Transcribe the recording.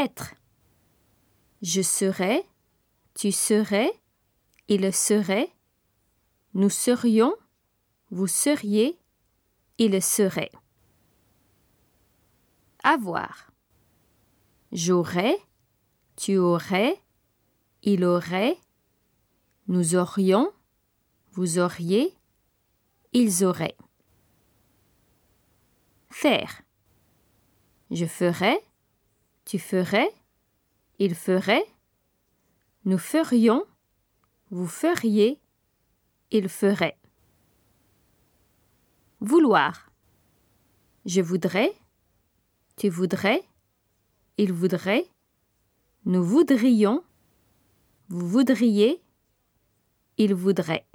Être. Je serais, tu serais, il serait, nous serions, vous seriez, il serait. Avoir. J'aurais, tu aurais, il aurait, nous aurions, vous auriez, ils auraient. Faire. Je ferais, tu ferais, il ferait, nous ferions, vous feriez, il ferait. Vouloir. Je voudrais, tu voudrais, il voudrait, nous voudrions, vous voudriez, il voudrait.